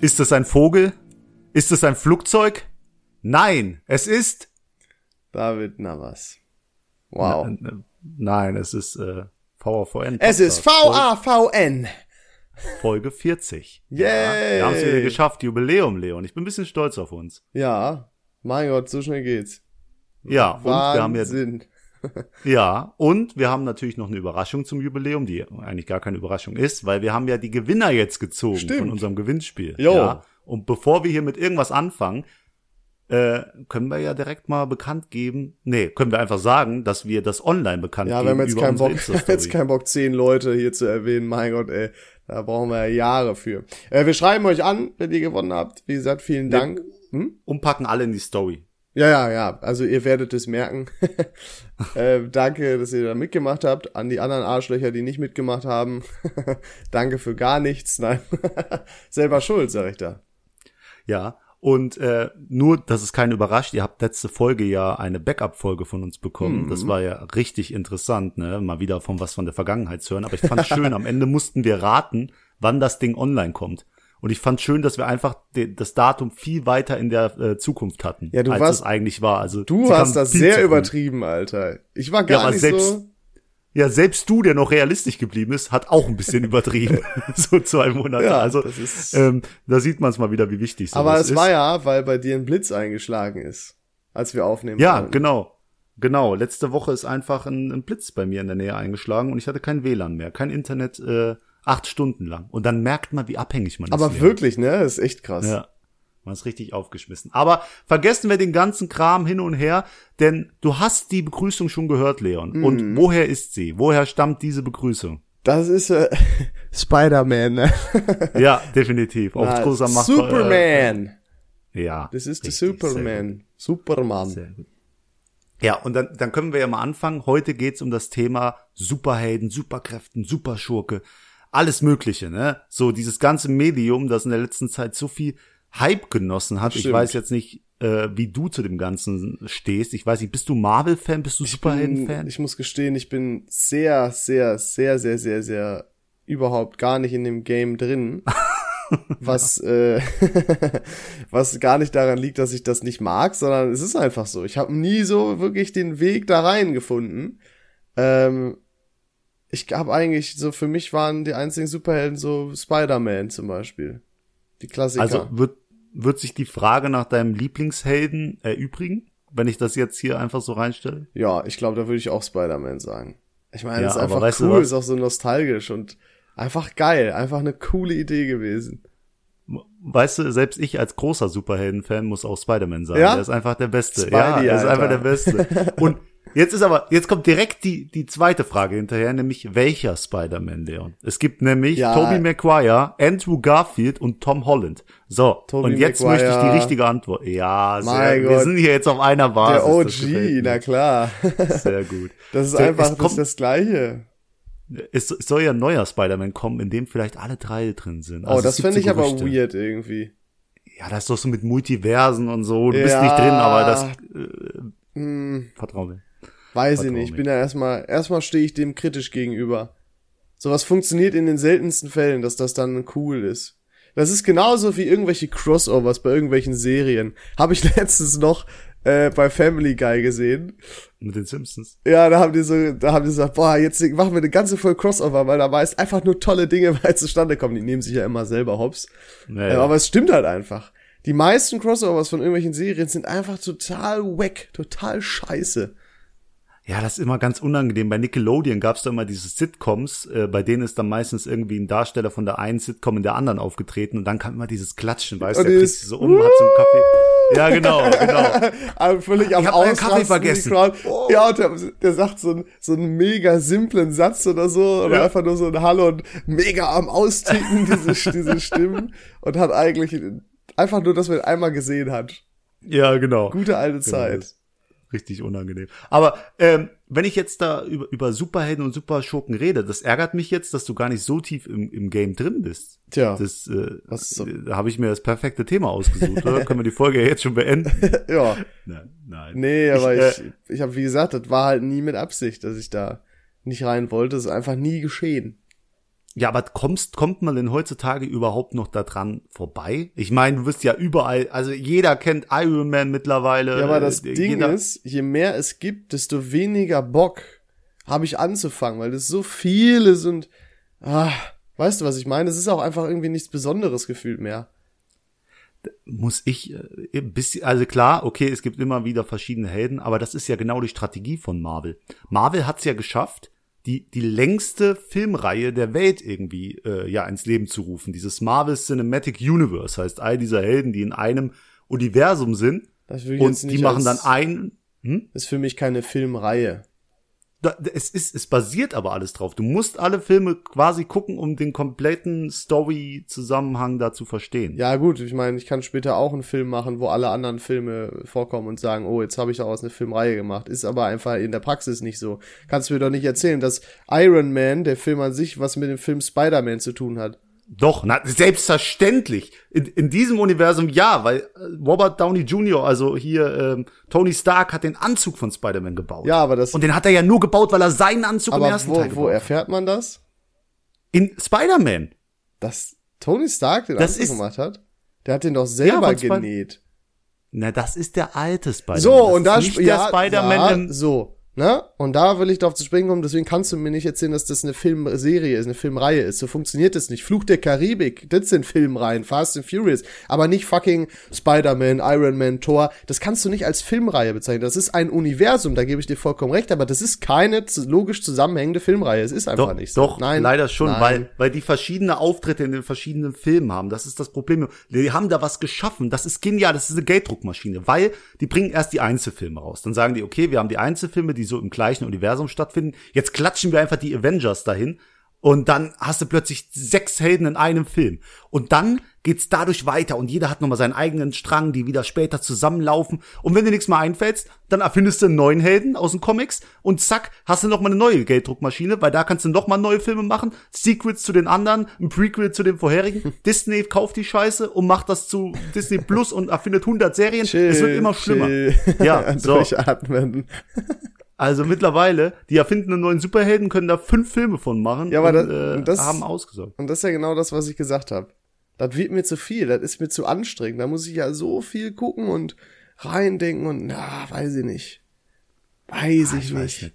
Ist es ein Vogel? Ist es ein Flugzeug? Nein, es ist. David Navas. Wow. N nein, es ist äh, VAVN. Es ist VAVN. Folge 40. Yay. Ja, wir haben es wieder geschafft. Jubiläum, Leon. Ich bin ein bisschen stolz auf uns. Ja. Mein Gott, so schnell geht's. Ja, und wir haben jetzt. Ja, und wir haben natürlich noch eine Überraschung zum Jubiläum, die eigentlich gar keine Überraschung ist, weil wir haben ja die Gewinner jetzt gezogen Stimmt. von unserem Gewinnspiel. Jo. Ja. Und bevor wir hier mit irgendwas anfangen, äh, können wir ja direkt mal bekannt geben, nee, können wir einfach sagen, dass wir das online bekannt Ja, wir geben haben jetzt keinen Bock, jetzt keinen Bock, zehn Leute hier zu erwähnen. Mein Gott, ey. Da brauchen wir ja Jahre für. Äh, wir schreiben euch an, wenn ihr gewonnen habt. Wie gesagt, vielen Dank. Hm? Und packen alle in die Story. Ja, ja, ja. Also ihr werdet es merken. äh, danke, dass ihr da mitgemacht habt. An die anderen Arschlöcher, die nicht mitgemacht haben. danke für gar nichts. Nein. Selber schuld, sag ich da. Ja. Und äh, nur, dass es keinen überrascht, ihr habt letzte Folge ja eine Backup-Folge von uns bekommen. Mhm. Das war ja richtig interessant, ne? Mal wieder von was von der Vergangenheit zu hören. Aber ich fand schön, am Ende mussten wir raten, wann das Ding online kommt. Und ich fand schön, dass wir einfach das Datum viel weiter in der äh, Zukunft hatten, Ja, du als warst- es eigentlich war. Also Du hast das sehr übertrieben, Alter. Ich war Ja, gar aber nicht selbst- so. Ja, selbst du, der noch realistisch geblieben ist, hat auch ein bisschen übertrieben. so zwei Monate. Ja, also das ist- ähm, da sieht man es mal wieder, wie wichtig Aber es ist. war ja, weil bei dir ein Blitz eingeschlagen ist, als wir aufnehmen. Ja, wollten. genau. Genau. Letzte Woche ist einfach ein, ein Blitz bei mir in der Nähe eingeschlagen und ich hatte kein WLAN mehr, kein Internet äh, acht Stunden lang. Und dann merkt man, wie abhängig man ist. Aber wirklich, ne? Das ist echt krass. Ja. Man ist richtig aufgeschmissen. Aber vergessen wir den ganzen Kram hin und her, denn du hast die Begrüßung schon gehört, Leon. Mhm. Und woher ist sie? Woher stammt diese Begrüßung? Das ist äh, Spider-Man, ne? Ja, definitiv. Auf Na, großer Macht. Superman. Äh, ja. Das ist der. Superman. Superman. Sehr gut. Ja, und dann, dann können wir ja mal anfangen. Heute geht's um das Thema Superhelden, Superkräften, Superschurke, alles Mögliche, ne? So dieses ganze Medium, das in der letzten Zeit so viel Hype genossen hat. Ich Stimmt. weiß jetzt nicht, äh, wie du zu dem Ganzen stehst. Ich weiß nicht, bist du Marvel-Fan, bist du Ich, Superhelden-Fan? ich muss gestehen, ich bin sehr, sehr, sehr, sehr, sehr, sehr überhaupt gar nicht in dem Game drin. was, äh, was gar nicht daran liegt, dass ich das nicht mag, sondern es ist einfach so. Ich habe nie so wirklich den Weg da rein gefunden. Ähm, ich habe eigentlich so, für mich waren die einzigen Superhelden so Spider-Man zum Beispiel. Die Klassiker. Also wird, wird sich die Frage nach deinem Lieblingshelden erübrigen, wenn ich das jetzt hier einfach so reinstelle? Ja, ich glaube, da würde ich auch Spider-Man sagen. Ich meine, Ja, das ist einfach weißt cool, ist auch so nostalgisch und einfach geil, einfach eine coole Idee gewesen. Weißt du, selbst ich als großer Superhelden-Fan muss auch Spider-Man sagen. Ja? Der ist einfach der Beste. Spidey, ja, er ist einfach der Beste. Und jetzt ist aber, jetzt kommt direkt die, die zweite Frage hinterher, nämlich welcher Spider-Man, Leon? Es gibt nämlich Ja. Tobey Maguire, Andrew Garfield und Tom Holland. So, Tobey und jetzt Maguire. möchte ich die richtige Antwort. Ja, sehr, wir sind hier jetzt auf einer Basis. Der OG, na klar. Sehr gut. Das ist So, einfach das, kommt- das Gleiche. Es es soll ja ein neuer Spider-Man kommen, in dem vielleicht alle drei drin sind. Oh, Also es das so ich aber Gerüchte. weird irgendwie. Ja, das ist doch so mit Multiversen und so. Du bist Ja. nicht drin, aber das, äh, Hm, vertrau mir. Weiß ich nicht. Ich bin da erstmal, erstmal stehe ich dem kritisch gegenüber. Sowas funktioniert in den seltensten Fällen, dass das dann cool ist. Das ist genauso wie irgendwelche Crossovers bei irgendwelchen Serien. Habe ich letztens noch äh, bei Family Guy gesehen. Mit den Simpsons. Ja, da haben die so, da haben die gesagt, boah, jetzt machen wir eine ganze Folge Crossover, weil da meist einfach nur tolle Dinge bei zustande kommen. Die nehmen sich ja immer selber hops. Naja. Äh, aber es stimmt halt einfach. Die meisten Crossovers von irgendwelchen Serien sind einfach total wack, total scheiße. Ja, das ist immer ganz unangenehm. Bei Nickelodeon gab es da immer diese Sitcoms, äh, bei denen ist dann meistens irgendwie ein Darsteller von der einen Sitcom in der anderen aufgetreten und dann kam immer dieses Klatschen, weißt du, der kriegt so um, hat so einen Kaffee. Ja, genau, genau. Aber völlig am hab meinen Ausrasten, Kaffee vergessen. Oh. Ja, und der, der sagt so, einen- so einen mega simplen Satz oder so, oder Ja. einfach nur so ein Hallo und mega am Austicken, diese, diese Stimmen, und hat eigentlich einfach nur, dass man ihn einmal gesehen hat. Ja, genau. Gute alte Genau, Zeit. Richtig unangenehm. Aber ähm, wenn ich jetzt da über, über Superhelden und Superschurken rede, das ärgert mich jetzt, dass du gar nicht so tief im, im Game drin bist. Tja, Das, äh, Was so- da habe ich mir das perfekte Thema ausgesucht, oder? Können wir die Folge ja jetzt schon beenden? ja. Nein, nein. Nee, aber äh, ich, ich, habe wie gesagt, das war halt nie mit Absicht, dass ich da nicht rein wollte. Das ist einfach nie geschehen. Ja, aber kommst, kommt man denn heutzutage überhaupt noch daran vorbei? Ich meine, du wirst ja überall, also jeder kennt Iron Man mittlerweile. Ja, aber das äh, Ding ist, je mehr es gibt, desto weniger Bock habe ich anzufangen, weil das so viele sind. Ah, weißt du, was ich meine? Es ist auch einfach irgendwie nichts Besonderes gefühlt mehr. muss ich äh, bisschen, also klar, okay, es gibt immer wieder verschiedene Helden, aber das ist ja genau die Strategie von Marvel. Marvel hat's ja geschafft, die, die längste Filmreihe der Welt irgendwie äh, ja ins Leben zu rufen. Dieses Marvel Cinematic Universe heißt all dieser Helden, die in einem Universum sind Das will ich und die machen dann ein, hm? Ist für mich keine Filmreihe. Es ist, es basiert aber alles drauf. Du musst alle Filme quasi gucken, um den kompletten Story-Zusammenhang da zu verstehen. Ja, gut, ich meine, ich kann später auch einen Film machen, wo alle anderen Filme vorkommen und sagen, oh, jetzt habe ich daraus eine Filmreihe gemacht. Ist aber einfach in der Praxis nicht so. Kannst du mir doch nicht erzählen, dass Iron Man, der Film an sich, was mit dem Film Spider-Man zu tun hat. Doch, na, selbstverständlich. In, in diesem Universum ja, weil äh, Robert Downey Jr., also hier ähm, Tony Stark, hat den Anzug von Spider-Man gebaut. Ja, aber das, Und den hat er ja nur gebaut, weil er seinen Anzug im aber ersten wo, Teil wo erfährt man das? In Spider-Man. Dass Tony Stark den Das Anzug ist- gemacht hat? Der hat den doch selber Spi- genäht. Na, das ist der alte Spider-Man. So, das und da ist nicht sp- der ja, Spider-Man ja, im so, ne? Und da will ich drauf zu sprechen kommen, deswegen kannst du mir nicht erzählen, dass das eine Filmserie ist, eine Filmreihe ist. So funktioniert es nicht. Fluch der Karibik, das sind Filmreihen, Fast and Furious, aber nicht fucking Spider-Man, Iron Man, Thor. Das kannst du nicht als Filmreihe bezeichnen. Das ist ein Universum, da gebe ich dir vollkommen recht, aber das ist keine logisch zusammenhängende Filmreihe. Es ist einfach Doch, nicht so. doch, leider schon, nein. weil, weil die verschiedene Auftritte in den verschiedenen Filmen haben. Das ist das Problem. Die haben da was geschaffen. Das ist genial. Das ist eine Gelddruckmaschine, weil die bringen erst die Einzelfilme raus. Dann sagen die, okay, wir haben die Einzelfilme, die so im gleichen Universum stattfinden. Jetzt klatschen wir einfach die Avengers dahin. Und dann hast du plötzlich sechs Helden in einem Film. Und dann geht's dadurch weiter und jeder hat nochmal seinen eigenen Strang, die wieder später zusammenlaufen. Und wenn dir nichts mehr einfällt, dann erfindest du einen neuen Helden aus den Comics und zack, hast du nochmal eine neue Gelddruckmaschine, weil da kannst du nochmal neue Filme machen, Secrets zu den anderen, ein Prequel zu den vorherigen. Disney kauft die Scheiße und macht das zu Disney Plus und erfindet 100 Serien. Chill, es wird immer schlimmer. chill. Ja, so. Durchatmen. Also mittlerweile, die erfinden einen neuen Superhelden, können da fünf Filme von machen Ja, aber und, das- äh, und das- haben ausgesorgt. Und das ist ja genau das, was ich gesagt habe. Das wird mir zu viel, das ist mir zu anstrengend. Da muss ich ja so viel gucken und reindenken und na, weiß ich nicht. Weiß Ah, ich, ich weiß nicht. nicht.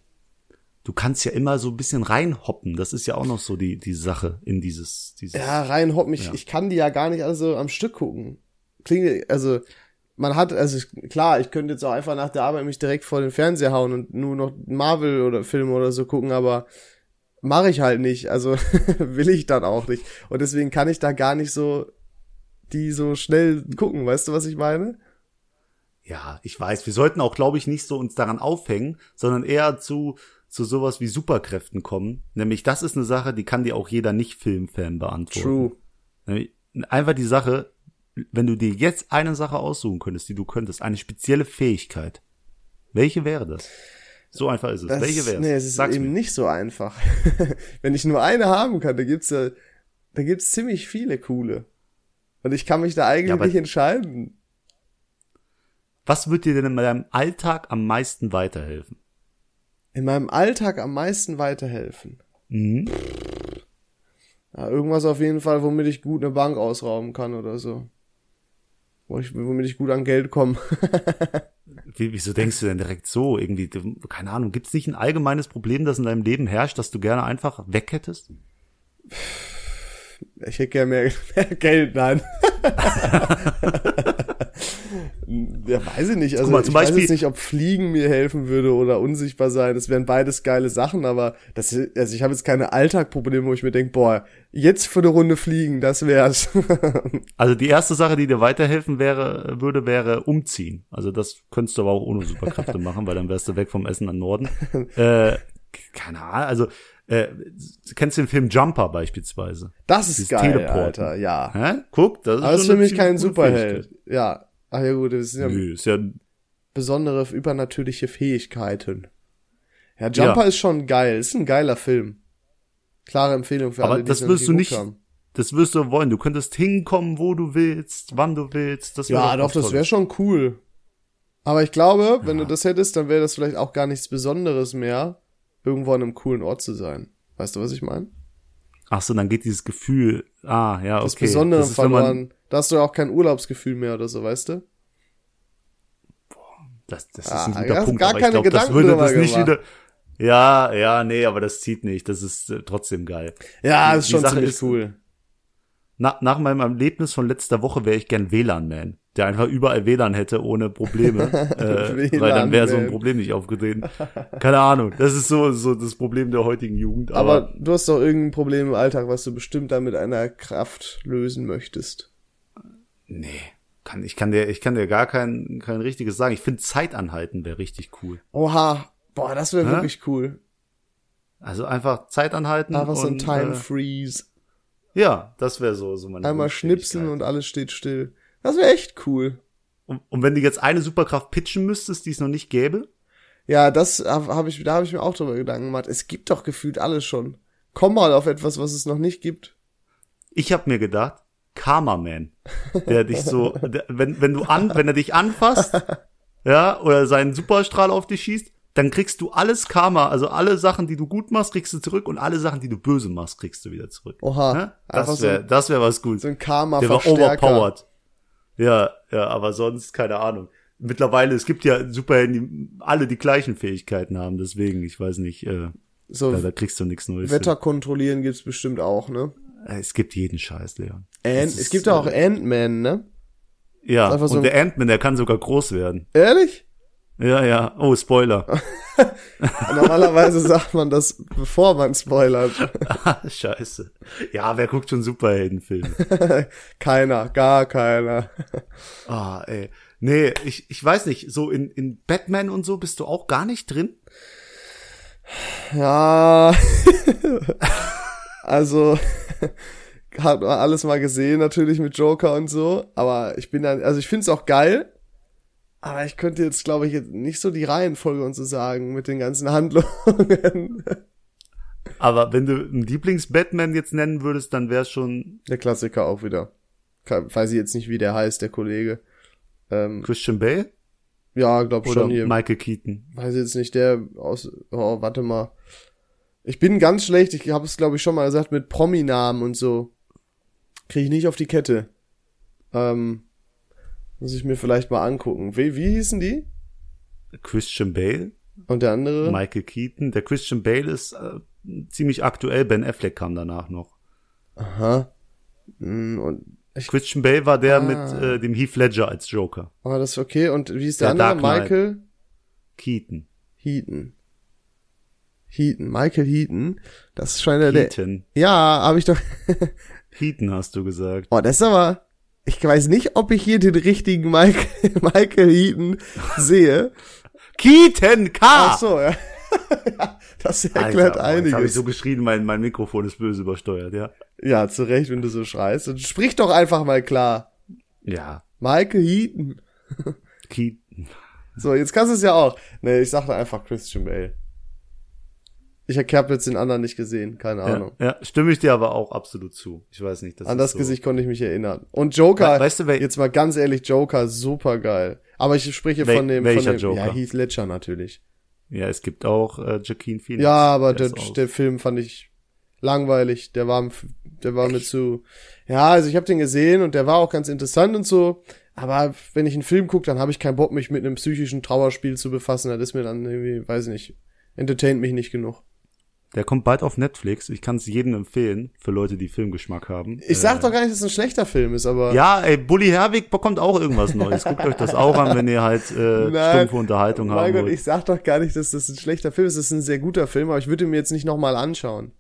Du kannst ja immer so ein bisschen reinhoppen. Das ist ja auch noch so die, die Sache in dieses, dieses. Ja, rein hopp mich, Ja. ich kann die ja gar nicht also am Stück gucken. Klingt, also, man hat, also klar, ich könnte jetzt auch einfach nach der Arbeit mich direkt vor den Fernseher hauen und nur noch Marvel oder Filme oder so gucken, aber mache ich halt nicht. Also will ich dann auch nicht. Und deswegen kann ich da gar nicht so die so schnell gucken. Weißt du, was ich meine? Ja, ich weiß. Wir sollten auch, glaube ich, nicht so uns daran aufhängen, sondern eher zu, zu sowas wie Superkräften kommen. Nämlich, das ist eine Sache, die kann dir auch jeder Nicht-Film-Fan beantworten. True. Nämlich Einfach die Sache, wenn du dir jetzt eine Sache aussuchen könntest, die du könntest, eine spezielle Fähigkeit. Welche wäre das? So einfach ist es. Das, Welche wäre es? Nee, es ist Sag's eben mir. nicht so einfach. Wenn ich nur eine haben kann, da gibt's ja, da gibt's ziemlich viele coole. Und ich kann mich da eigentlich Ja, nicht entscheiden. Was wird dir denn in deinem Alltag am meisten weiterhelfen? In meinem Alltag am meisten weiterhelfen. Mhm. Ja, irgendwas auf jeden Fall, womit ich gut eine Bank ausrauben kann oder so. Ich, womit ich gut an Geld komme. Wie, wieso denkst du denn direkt so? Irgendwie, keine Ahnung, gibt es nicht ein allgemeines Problem, das in deinem Leben herrscht, das du gerne einfach weg hättest? Ich hätte gerne mehr, mehr Geld, nein. ja, weiß ich nicht. Also mal, zum ich weiß Beispiel- jetzt nicht, ob Fliegen mir helfen würde oder unsichtbar sein. Das wären beides geile Sachen, aber das, also ich habe jetzt keine Alltagprobleme, wo ich mir denke, boah, jetzt für eine Runde fliegen, das wär's. Also die erste Sache, die dir weiterhelfen wäre, würde, wäre umziehen. Also das könntest du aber auch ohne Superkräfte machen, weil dann wärst du weg vom Essen an Norden. äh, keine Ahnung, also äh, kennst du den Film Jumper beispielsweise? Das ist Dieses geil, Teleporten. Alter, ja. Hä? Guck, das ist, das ist für mich kein Superheld. Ja. Ach ja gut, das sind ja. Nö, ist ja besondere übernatürliche Fähigkeiten. Ja, Jumper Ja. ist schon geil. Ist ein geiler Film. Klare Empfehlung für Aber alle, die das es wirst du nicht- haben. Das wirst du wollen. Du könntest hinkommen, wo du willst, wann du willst. Das Ja, doch, was das wäre schon cool. Aber ich glaube, wenn du das hättest, dann wäre das vielleicht auch gar nichts Besonderes mehr, irgendwo an einem coolen Ort zu sein. Weißt du, was ich meine? Ach so, dann geht dieses Gefühl, ah, ja, okay. Das Besondere das ist, wenn verloren. Da hast du auch kein Urlaubsgefühl mehr oder so, weißt du? das, das ist Ah, ein guter Punkt, gar aber ich keine glaube, das Gedanken würde das nicht gemacht. wieder, ja, ja, nee, aber das zieht nicht, das ist äh, trotzdem geil. Ja, Die- ist schon Sache ziemlich ist- cool. Na, nach meinem Erlebnis von letzter Woche wäre ich gern WLAN-Man, der einfach überall WLAN hätte ohne Probleme, äh, weil dann wäre so ein. Problem nicht aufgetreten. Keine Ahnung, das ist so so das Problem der heutigen Jugend. Aber, Aber, du hast doch irgendein Problem im Alltag, was du bestimmt dann mit einer Kraft lösen möchtest. Nee, kann ich kann dir ich kann dir gar kein kein richtiges sagen. Ich finde Zeitanhalten wäre richtig cool. Oha, boah, das wäre wirklich cool. Also einfach Zeit anhalten Einfach so ein und, Time äh, Freeze. Ja, das wäre so so meine Einmal schnipsen und alles steht still. Das wäre echt cool. und, und wenn du jetzt eine Superkraft pitchen müsstest, die es noch nicht gäbe, Ja, das habe hab ich, da habe ich mir auch drüber Gedanken gemacht. Es gibt doch gefühlt alles schon. Komm mal auf etwas, was es noch nicht gibt. Ich habe mir gedacht, Karma Man, der dich so, der, wenn wenn du an, wenn er dich anfasst, ja, oder seinen Superstrahl auf dich schießt, dann kriegst du alles Karma, also alle Sachen, die du gut machst, kriegst du zurück und alle Sachen, die du böse machst, kriegst du wieder zurück. Oha. Ne? Einfach Das so, wäre, das wäre was gut. so ein Der war overpowered. Ja, ja, aber sonst keine Ahnung. Mittlerweile, es gibt ja Superhelden, die alle die gleichen Fähigkeiten haben, deswegen, ich weiß nicht, äh, So da, da kriegst du nichts Neues. Wetter kontrollieren gibt's bestimmt auch, ne? Es gibt jeden Scheiß, Leon. Ant, es gibt ja auch äh, Ant-Man, ne? Ja, und so der Ant-Man, der kann sogar groß werden. Ehrlich? Ja, ja. Oh, Spoiler. Normalerweise sagt man das, bevor man spoilert. Scheiße. Ja, wer guckt schon Superheldenfilme? keiner, gar keiner. Ah, ey. Nee, ich, ich weiß nicht, so in, in Batman und so bist du auch gar nicht drin? Ja. also hat man alles mal gesehen natürlich mit Joker und so, aber ich bin dann also ich find's auch geil, aber ich könnte jetzt glaube ich jetzt nicht so die Reihenfolge und so sagen mit den ganzen Handlungen. Aber wenn du einen Lieblings-Batman jetzt nennen würdest, dann wär's schon Der Klassiker auch wieder. Weiß ich jetzt nicht, wie der heißt, der Kollege. Ähm, Christian Bale ja, glaub oder schon hier. Michael Keaton. Weiß jetzt nicht, der aus. Oh, warte mal. Ich bin ganz schlecht. Ich habe es glaube ich schon mal gesagt mit Prominamen und so. Kriege ich nicht auf die Kette. Ähm, muss ich mir vielleicht mal angucken. Wie, wie hießen die? Christian Bale, Und der andere? Michael Keaton. Der Christian Bale ist äh, ziemlich aktuell. Ben Affleck kam danach noch. Aha. Hm, Und ich, Christian Bale war der Ah. mit äh, dem Heath Ledger als Joker. aber das ist okay. Und wie ist der, Der andere? Michael Keaton. Heaton. Heaton, Michael Heaton. Das scheint ja der. Keaton. Ja, habe ich doch. Heaton hast du gesagt. Oh, das ist aber. Ich weiß nicht, ob ich hier den richtigen Michael, Michael Heaton sehe. Keaton K! Ach so, ja. Ja, das erklärt Alter, Jetzt habe ich einiges. so geschrien, mein, mein Mikrofon ist böse übersteuert, ja. Ja, zu Recht, wenn du so schreist. Und sprich doch einfach mal klar. Ja, Michael Heaton. Keaton. So, jetzt kannst du es ja auch. Nee, ich sagte einfach Christian Bale. Ich habe jetzt den anderen nicht gesehen, keine Ja, Ahnung. ja, stimme ich dir aber auch absolut zu. Ich weiß nicht, das An das so. Gesicht konnte ich mich erinnern. Und Joker, We weißt du, jetzt mal ganz ehrlich, Joker, super geil. Aber ich spreche Wel- von dem, von welcher dem, Joker? ja, Heath Ledger natürlich. Ja, es gibt auch äh, Joaquin Phoenix. Ja, aber der, auch- der Film fand ich langweilig. Der war, der war mir zu. Ja, also ich habe den gesehen und der war auch ganz interessant und so. Aber wenn ich einen Film gucke, dann habe ich keinen Bock, mich mit einem psychischen Trauerspiel zu befassen. Das ist mir dann irgendwie, weiß nicht, entertaint mich nicht genug. Der kommt bald auf Netflix. Ich kann es jedem empfehlen, für Leute, die Filmgeschmack haben. Ich sag Äh, doch gar nicht, dass es ein schlechter Film ist, aber Ja, ey, Bully Herwig bekommt auch irgendwas Neues. Guckt euch das auch an, wenn ihr halt äh, Nein. stumpfe Unterhaltung haben mein Gott, wollt. ich sag doch gar nicht, dass das ein schlechter Film ist. Das ist ein sehr guter Film, aber ich würde ihn mir jetzt nicht nochmal anschauen.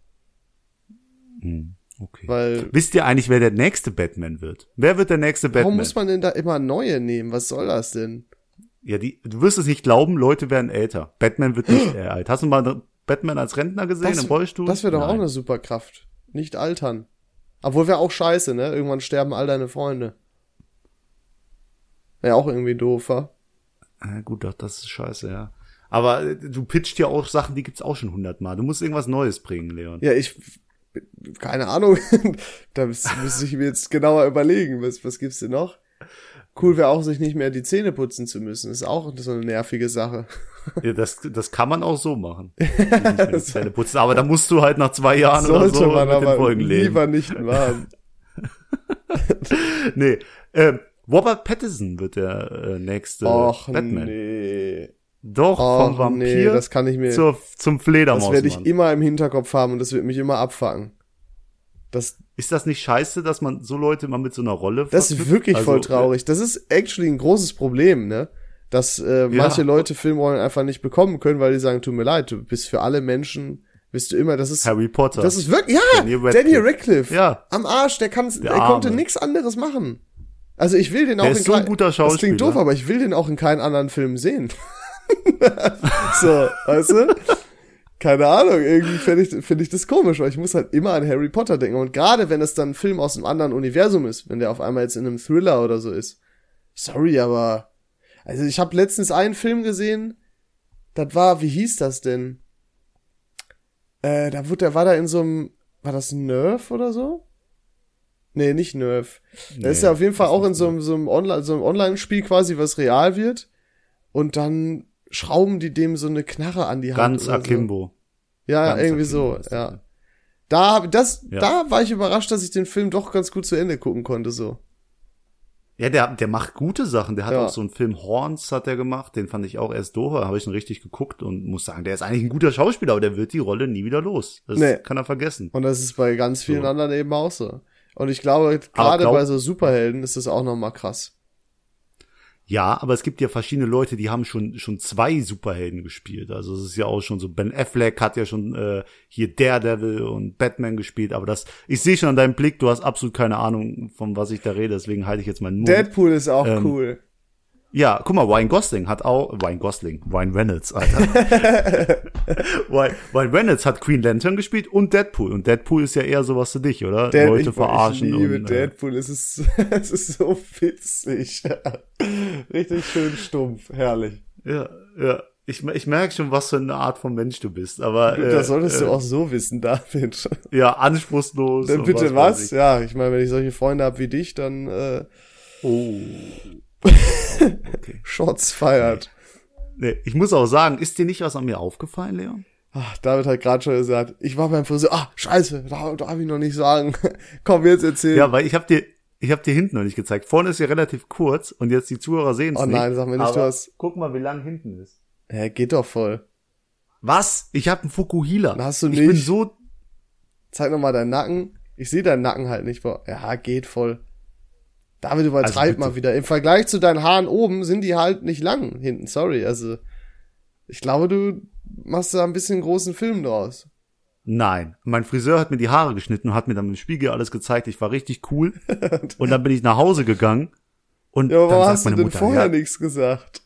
Hm, okay. Weil, Wisst ihr eigentlich, wer der nächste Batman wird? Wer wird der nächste Batman? warum muss man denn da immer neue nehmen? Was soll das denn? Ja, die, du wirst es nicht glauben, Leute werden älter. Batman wird nicht eher alt. Hast du mal Batman als Rentner gesehen im Rollstuhl? Das wäre doch auch Nein. eine Superkraft. Nicht altern. Obwohl wäre auch scheiße, ne? Irgendwann sterben all deine Freunde. Wäre auch irgendwie doof, wa? Ja, gut, doch, das ist scheiße, ja. Aber äh, du pitcht ja auch Sachen, die gibt's auch schon hundertmal. Du musst irgendwas Neues bringen, Leon. Ja, ich. Keine Ahnung. da müsste ich mir jetzt genauer überlegen. Was, was gibt's denn noch? Cool wäre auch, sich nicht mehr die Zähne putzen zu müssen. Ist auch so eine nervige Sache. Ja, das, das kann man auch so machen. Die Zähne putzen. Aber da musst du halt nach zwei Jahren oder so man mit den Folgen leben. lieber nicht machen. Nee. Ähm, Robert Pattinson wird der äh, nächste Och, Batman. nee. Doch, Och, vom Vampir nee, das kann ich mir, zur, zum Fledermaus. das werde ich immer im Hinterkopf haben und das wird mich immer abfangen. Das, Ist das nicht scheiße, dass man so Leute mal mit so einer Rolle das ist wirklich Also, voll traurig. Das ist actually ein großes Problem, ne? Dass äh, manche Leute Filmrollen einfach nicht bekommen können, weil die sagen, tut mir leid, du bist für alle Menschen, bist du immer, das ist, Harry Potter. das ist wirklich, ja, Daniel Radcliffe. Daniel Radcliffe. Ja. Am Arsch, der kann, der, Arme. konnte nichts anderes machen. Also ich will den auch Der in ist so ein guter Das klingt Schauspieler. doof, aber ich will den auch in keinen anderen Film sehen. so, weißt du? Keine Ahnung, irgendwie finde ich, finde ich das komisch, weil ich muss halt immer an Harry Potter denken. Und gerade wenn es dann ein Film aus einem anderen Universum ist, wenn der auf einmal jetzt in einem Thriller oder so ist. Sorry, aber. Also ich habe letztens einen Film gesehen, das war, wie hieß das denn? Äh, da wurde der, war da in so einem, war das Nerf oder so? Nee, nicht Nerf. Nee, er ist ja auf jeden Fall das auch in so einem, so einem Online, so einem Online-Spiel quasi, was real wird. Und dann schrauben die dem so eine Knarre an die Hand. Ganz oder so. Akimbo. Ja, Ganz irgendwie Akimbo so, ja. Da, das, Ja. da war ich überrascht, dass ich den Film doch ganz gut zu Ende gucken konnte, so. Ja, der, der macht gute Sachen. Der hat Ja. auch so einen Film Horns hat er gemacht. Den fand ich auch erst doof. Da habe ich ihn richtig geguckt und muss sagen, der ist eigentlich ein guter Schauspieler, aber der wird die Rolle nie wieder los. Das Nee. kann er vergessen. Und das ist bei ganz vielen So. anderen eben auch so. Und ich glaube, gerade glaub- bei so Superhelden ist das auch noch mal krass. Ja, aber es gibt ja verschiedene Leute, die haben schon schon zwei Superhelden gespielt. Also es ist ja auch schon so Ben Affleck hat ja schon äh, hier Daredevil und Batman gespielt, aber das ich sehe schon an deinem Blick, du hast absolut keine Ahnung, von was ich da rede, deswegen halte ich jetzt meinen Mund. Deadpool ist auch Ähm, cool. Ja, guck mal, Ryan Gosling hat auch Ryan Gosling, Ryan Reynolds, Alter. Ryan, Ryan Reynolds hat Queen Lantern gespielt und Deadpool und Deadpool ist ja eher sowas für dich, oder? Dead- Leute ich, verarschen ich liebe und äh, Deadpool, es ist, es ist so witzig. Richtig schön stumpf, herrlich. ja, ja. Ich, ich merke schon, was für eine Art von Mensch du bist, aber äh, das solltest äh, du auch so wissen, David. ja anspruchslos. Dann bitte weiß was? ich. Ja, ich meine, wenn ich solche Freunde habe wie dich, dann äh, Oh. Okay. Shots feiert. Nee, ich muss auch sagen, ist dir nicht was an mir aufgefallen, Leon? Ach, David hat gerade schon gesagt, ich war beim Friseur. Ah, scheiße, darf, darf ich noch nicht sagen. Komm, jetzt erzähl. Ja, weil ich habe dir, ich habe dir hinten noch nicht gezeigt. Vorne ist ja relativ kurz und jetzt die Zuhörer sehen es Oh nicht. nein, sag mir nicht, du hast- Guck mal, wie lang hinten ist. Hä, geht doch voll. Was? Ich habe einen Fukuhila. Hast du Ich bin nicht? so. Zeig noch mal deinen Nacken. Ich sehe deinen Nacken halt nicht. Ja, geht voll. David übertreib Also bitte. mal wieder. Im Vergleich zu deinen Haaren oben sind die halt nicht lang hinten. Sorry, also ich glaube, du machst da ein bisschen großen Film draus. Nein. Mein Friseur hat mir die Haare geschnitten und hat mir dann im Spiegel alles gezeigt. Ich war richtig cool. und dann bin ich nach Hause gegangen. Und Ja, aber dann warum sagt hast du meine denn Mutter, vorher ja, nichts gesagt?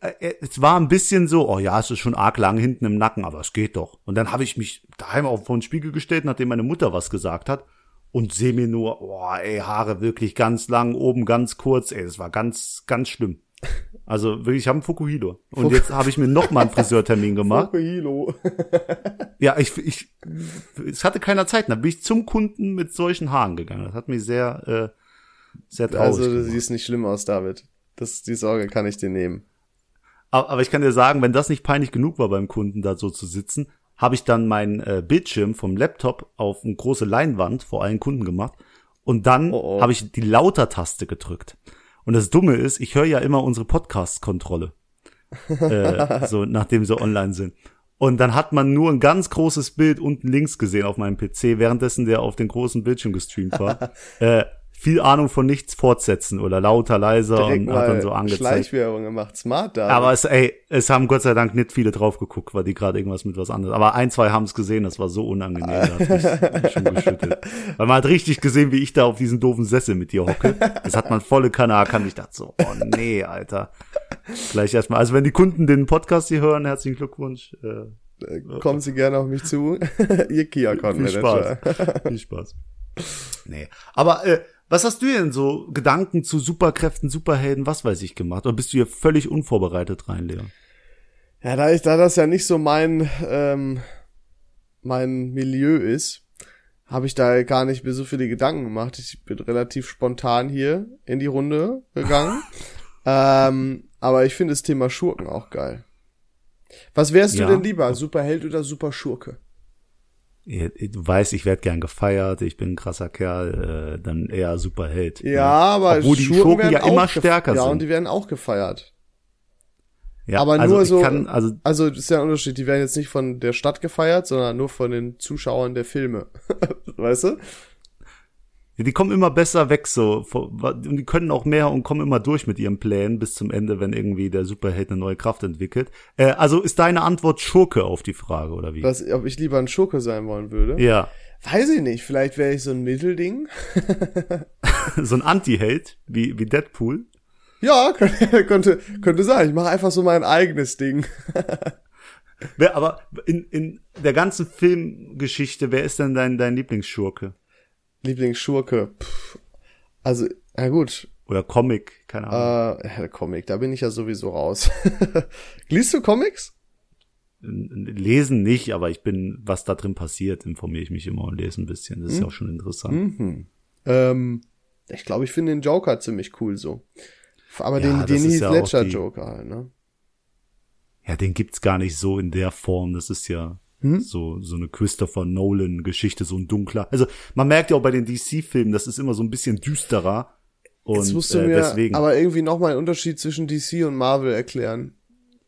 äh, es war ein bisschen so, oh ja, es ist schon arg lang hinten im Nacken, aber es geht doch. Und dann habe ich mich daheim auf vor den Spiegel gestellt, nachdem meine Mutter was gesagt hat und sehe mir nur, oh, ey, Haare wirklich ganz lang, oben ganz kurz, ey, das war ganz, ganz schlimm. Also wirklich, ich habe einen Fukuhilo. Und Fuk- jetzt habe ich mir noch mal einen Friseurtermin gemacht. Fukuhilo. Ja, ich, ich, es hatte keiner Zeit. Da bin ich zum Kunden mit solchen Haaren gegangen. Das hat mich sehr, äh, sehr traurig Also, du gemacht. siehst nicht schlimm aus, David. Das, die Sorge kann ich dir nehmen. Aber, aber ich kann dir sagen, wenn das nicht peinlich genug war beim Kunden, da so zu sitzen, habe ich dann meinen äh, Bildschirm vom Laptop auf eine große Leinwand vor allen Kunden gemacht und dann Oh, oh. habe ich die Lauter-Taste gedrückt. Und das Dumme ist, ich höre ja immer unsere Podcast-Kontrolle, äh, so nachdem sie online sind. Und dann hat man nur ein ganz großes Bild unten links gesehen auf meinem PC, währenddessen der auf den großen Bildschirm gestreamt war. äh, viel Ahnung von nichts fortsetzen oder lauter, leiser Direkt und hat dann so angezeigt. Schleichwerbung gemacht. Smart, David. Aber es, ey, es haben Gott sei Dank nicht viele drauf geguckt, weil die gerade irgendwas mit was anderes. Aber ein, zwei haben es gesehen, das war so unangenehm, da hat mich schon geschüttelt. Weil man hat richtig gesehen, wie ich da auf diesen doofen Sessel mit dir hocke. Das hat man volle Kanne erkannt. Ich dachte so, oh nee, Alter. Gleich erstmal. Also wenn die Kunden den Podcast hier hören, herzlichen Glückwunsch. Äh, Äh, Kommen Sie gerne auf mich zu. Ihr Account viel. Spaß. viel Spaß. Nee. Aber äh, was hast du denn so Gedanken zu Superkräften, Superhelden, was weiß ich gemacht? Oder bist du hier völlig unvorbereitet rein, Leon? Ja, da ich, da das ja nicht so mein, ähm, mein Milieu ist, habe ich da gar nicht mehr so viele Gedanken gemacht. Ich bin relativ spontan hier in die Runde gegangen. ähm, aber ich finde das Thema Schurken auch geil. Was wärst Ja. du denn lieber, Superheld oder Superschurke? Ja, Du weißt, ich werde gern gefeiert, ich bin ein krasser Kerl, äh, dann eher Superheld. Ja, aber Obwohl die Schurken Schurken ja immer stärker Ja, sind. und die werden auch gefeiert. Ja, aber also nur so- Kann, also Also, das ist ja ein Unterschied. Die werden jetzt nicht von der Stadt gefeiert, sondern nur von den Zuschauern der Filme. weißt du? Die kommen immer besser weg so und die können auch mehr und kommen immer durch mit ihren Plänen bis zum Ende, wenn irgendwie der Superheld eine neue Kraft entwickelt. Äh, also ist deine Antwort Schurke auf die Frage oder wie? Was, ob ich lieber ein Schurke sein wollen würde? Ja, Weiß ich nicht. Vielleicht wäre ich so ein Mittelding. so ein Anti-Held wie wie Deadpool. Ja, könnte, könnte, könnte sein. Ich mache einfach so mein eigenes Ding. Wer, aber in, in der ganzen Filmgeschichte, wer ist denn dein dein Lieblingsschurke Lieblingsschurke. Pff. Also, na gut. oder Comic? Keine Ahnung. Äh, Comic, da bin ich ja sowieso raus. Liest du Comics? Lesen nicht, aber ich bin, was da drin passiert, informiere ich mich immer und lese ein bisschen. Das ist ja auch schon interessant. Mhm. Ähm, ich glaube, ich finde den Joker ziemlich cool so. Aber Ja, den, den Heath ja Ledger die- Joker halt, ne? Ja, den gibt's gar nicht so in der Form. Das ist ja Hm? so so eine Christopher Nolan Geschichte, so ein dunkler. Also man merkt ja auch bei den DC-Filmen, das ist immer so ein bisschen düsterer. Und Jetzt musst du äh, mir deswegen. aber irgendwie nochmal einen Unterschied zwischen DC und Marvel erklären.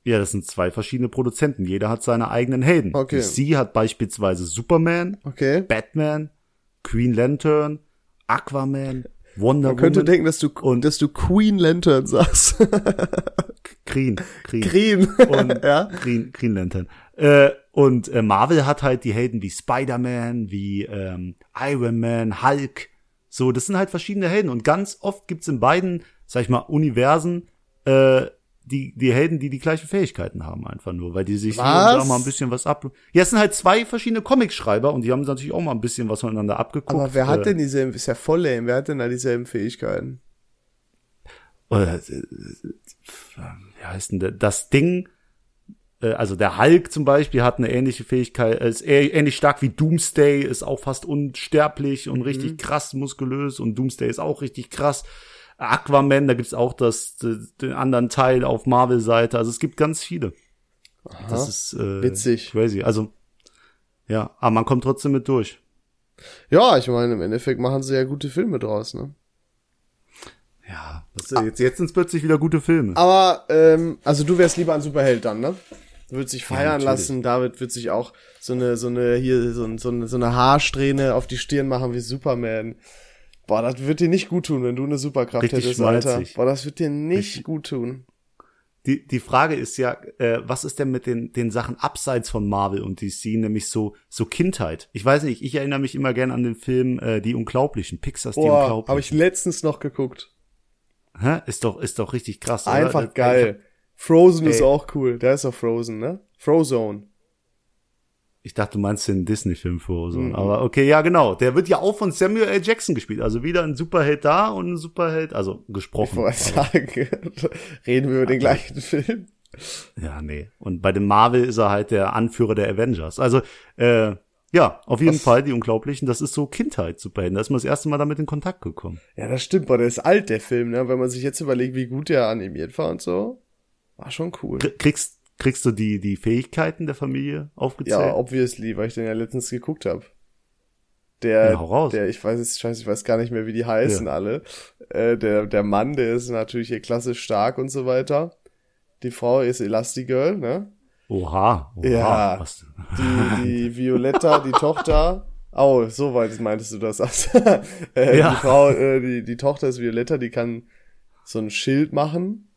ja, das sind zwei verschiedene Produzenten. Jeder hat seine eigenen Helden. Okay. DC hat beispielsweise Superman, Okay? Batman, Green Lantern, Aquaman, Wonder Man könnte Woman denken, dass du, und- dass du Queen Lantern sagst. Green, Green. Green. und ja? Green, Green Lantern. Äh, und äh, Marvel hat halt die Helden wie Spider-Man, wie ähm, Iron Man, Hulk. So, das sind halt verschiedene Helden. Und ganz oft gibt's in beiden, sag ich mal, Universen äh, die, die Helden, die die gleichen Fähigkeiten haben, einfach nur, weil die sich hier und da mal ein bisschen was ab. Ja, es sind halt zwei verschiedene Comicschreiber und die haben natürlich auch mal ein bisschen was voneinander abgeguckt. Aber wer hat äh, denn dieselben, ist ja voll lame, wer hat denn da dieselben Fähigkeiten? oder, äh, wie heißt denn das Ding, äh, also der Hulk zum Beispiel hat eine ähnliche Fähigkeit, ist äh- ähnlich stark wie Doomsday, ist auch fast unsterblich und richtig krass muskulös und Doomsday ist auch richtig krass. Aquaman, da gibt's auch das, den anderen Teil auf Marvel-Seite, also es gibt ganz viele. Das ist äh, Witzig. crazy. Also, ja, aber man kommt trotzdem mit durch. Ja, ich meine, im Endeffekt machen sie ja gute Filme draus, ne? Ja, das, jetzt, jetzt sind's plötzlich wieder gute Filme. Aber, ähm, also du wärst lieber ein Superheld dann, ne? Wird sich feiern natürlich. lassen, David wird sich auch so eine, so eine, hier, so, so, eine, so eine Haarsträhne auf die Stirn machen wie Superman. Boah, das wird dir nicht gut tun, wenn du eine Superkraft Richtig hättest, Alter. schmalzig. Boah, das wird dir nicht Richtig- gut tun. Die, die Frage ist ja, äh, was ist denn mit den, den Sachen abseits von Marvel und DC, nämlich so, so Kindheit? Ich weiß nicht, ich erinnere mich immer gern an den Film äh, Die Unglaublichen, Pixars Die Boah, Unglaublichen. habe ich letztens noch geguckt. Hä? Ist doch, ist doch richtig krass. oder? Einfach Das- geil. Frozen ist Ey. auch cool. Der ist doch Frozen, ne? Frozone. Ich dachte, du meinst den Disney-Film so. Mhm. Aber okay, ja, genau. Der wird ja auch von Samuel L. Jackson gespielt. Also wieder ein Superheld da und ein Superheld, also Ich gesprochen. wollte sagen, reden wir über den gleichen Film. Ja, nee. Und bei dem Marvel ist er halt der Anführer der Avengers. Also, äh, ja, auf jeden Was? Fall, die Unglaublichen, das ist so Kindheit, Superhelden. Da ist man das erste Mal damit in Kontakt gekommen. Ja, das stimmt, boah, der ist alt, der Film, ne? Wenn man sich jetzt überlegt, wie gut der animiert war und so. War schon cool. Kr- Kriegst, kriegst du die, die Fähigkeiten der Familie aufgezählt? Ja, obviously, weil ich den ja letztens geguckt habe. Der, Ja, der, ich weiß jetzt, scheiße, ich weiß gar nicht mehr, wie die heißen Ja. alle. Äh, der, der Mann, der ist natürlich hier klassisch stark und so weiter. Die Frau ist Elastigirl, ne? Oha, oha. Ja. Was? Die, die Violetta, die Tochter. Oh, so weit meintest du das. äh, Ja. Die Frau, äh, die, die Tochter ist Violetta, die kann so ein Schild machen.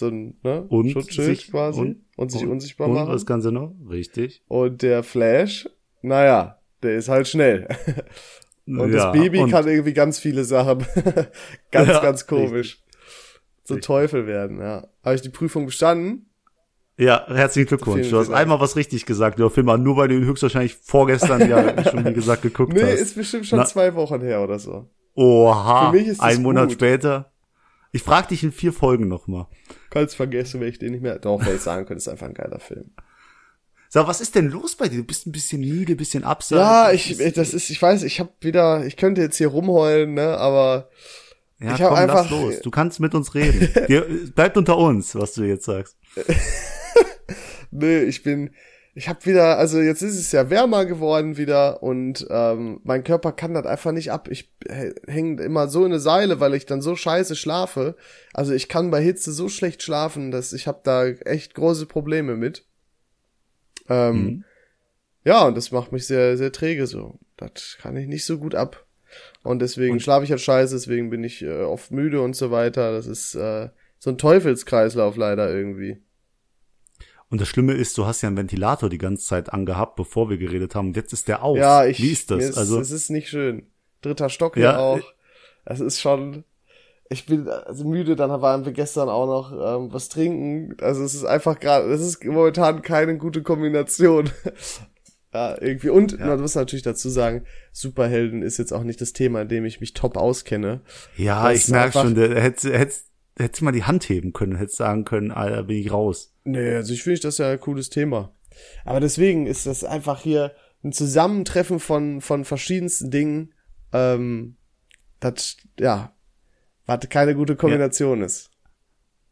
So ein, ne? Und Schutzschild sich- quasi. Und, und- sich und- unsichtbar Und machen. was kann sie noch? Richtig. Und der Flash, naja, der ist halt schnell. Und ja, das Baby und, kann irgendwie ganz viele Sachen. ganz, Ja, ganz komisch. Zum Richtig. Teufel werden, ja. Habe ich die Prüfung bestanden? Ja, herzlichen Glückwunsch. Du hast einmal was richtig gesagt, du Film, nur weil du höchstwahrscheinlich vorgestern ja schon, wie gesagt, geguckt Nee, hast. ist bestimmt schon Na- zwei Wochen her oder so. Oha, ein Monat gut. später. Ich frag dich in vier Folgen nochmal. Kannst vergessen, wenn ich den nicht mehr. Doch, wenn ich sagen könnte, ist einfach ein geiler Film. Sag, was ist denn los bei dir? Du bist ein bisschen müde, ein bisschen abseits. Ja, ich, das ist, ich weiß, ich habe wieder, ich könnte jetzt hier rumheulen, ne, aber ja, ich habe einfach los. Du kannst mit uns reden. Dir, bleibt unter uns, was du jetzt sagst. nee, ich bin, ich habe wieder, also jetzt ist es ja wärmer geworden wieder und ähm, mein Körper kann das einfach nicht ab. Ich hänge immer so in eine Seile, weil ich dann so scheiße schlafe. Also ich kann bei Hitze so schlecht schlafen, dass ich habe da echt große Probleme mit. Ähm, mhm. Ja, und das macht mich sehr, sehr träge so. Das kann ich nicht so gut ab. Und deswegen schlafe ich halt scheiße, deswegen bin ich äh, oft müde und so weiter. Das ist äh, so ein Teufelskreislauf leider irgendwie. Und das Schlimme ist, du hast ja einen Ventilator die ganze Zeit angehabt, bevor wir geredet haben. Und jetzt ist der aus. Ja, ich, Wie ist das? Ist, also, es ist nicht schön. Dritter Stock ja auch. Es ist schon, ich bin also müde, dann waren wir gestern auch noch ähm, was trinken. Also es ist einfach gerade, es ist momentan keine gute Kombination. ja, irgendwie. Und ja. man muss natürlich dazu sagen, Superhelden ist jetzt auch nicht das Thema, in dem ich mich top auskenne. Ja, das ich merke schon, der hätte, hätte, hätte mal die Hand heben können, hätte sagen können, Alter, bin ich raus. Nee, also ich finde das ja ein cooles Thema. Aber deswegen ist das einfach hier ein Zusammentreffen von, von verschiedensten Dingen, ähm, das, ja, was keine gute Kombination ja. ist.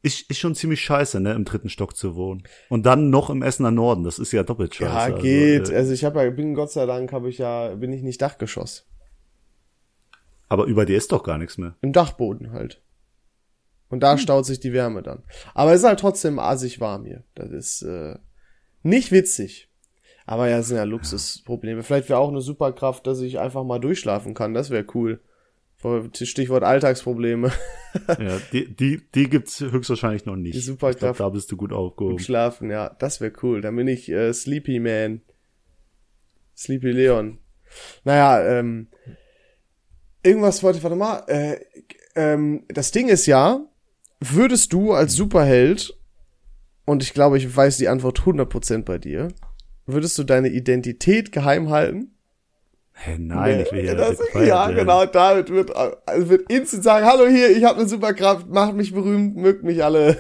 Ist, ist schon ziemlich scheiße, ne, im dritten Stock zu wohnen. Und dann noch im Essener Norden, das ist ja doppelt scheiße. Ja, also, geht. Also, äh, also ich habe ja, bin Gott sei Dank, habe ich ja, bin ich nicht Dachgeschoss. Aber über dir ist doch gar nichts mehr. Im Dachboden halt. Und da hm. staut sich die Wärme dann. Aber es ist halt trotzdem assig warm hier. Das ist äh, nicht witzig. Aber ja, es sind ja Luxusprobleme. Vielleicht wäre auch eine Superkraft, dass ich einfach mal durchschlafen kann. Das wäre cool. Stichwort Alltagsprobleme. ja, die, die, die gibt's höchstwahrscheinlich noch nicht. Die Superkraft. Glaub, da bist du gut aufgehoben. Schlafen, ja, das wäre cool. Dann bin ich äh, Sleepy Man. Sleepy Leon. Naja, ähm, irgendwas wollte, warte mal, äh, ähm, das Ding ist ja, würdest du als Superheld, und ich glaube, ich weiß die Antwort 100% bei dir, würdest du deine Identität geheim halten? Hey, nein, ich will ja das, Ja, werden. genau, damit wird, also wird instant sagen, hallo hier, ich habe eine Superkraft, macht mich berühmt, mögt mich alle.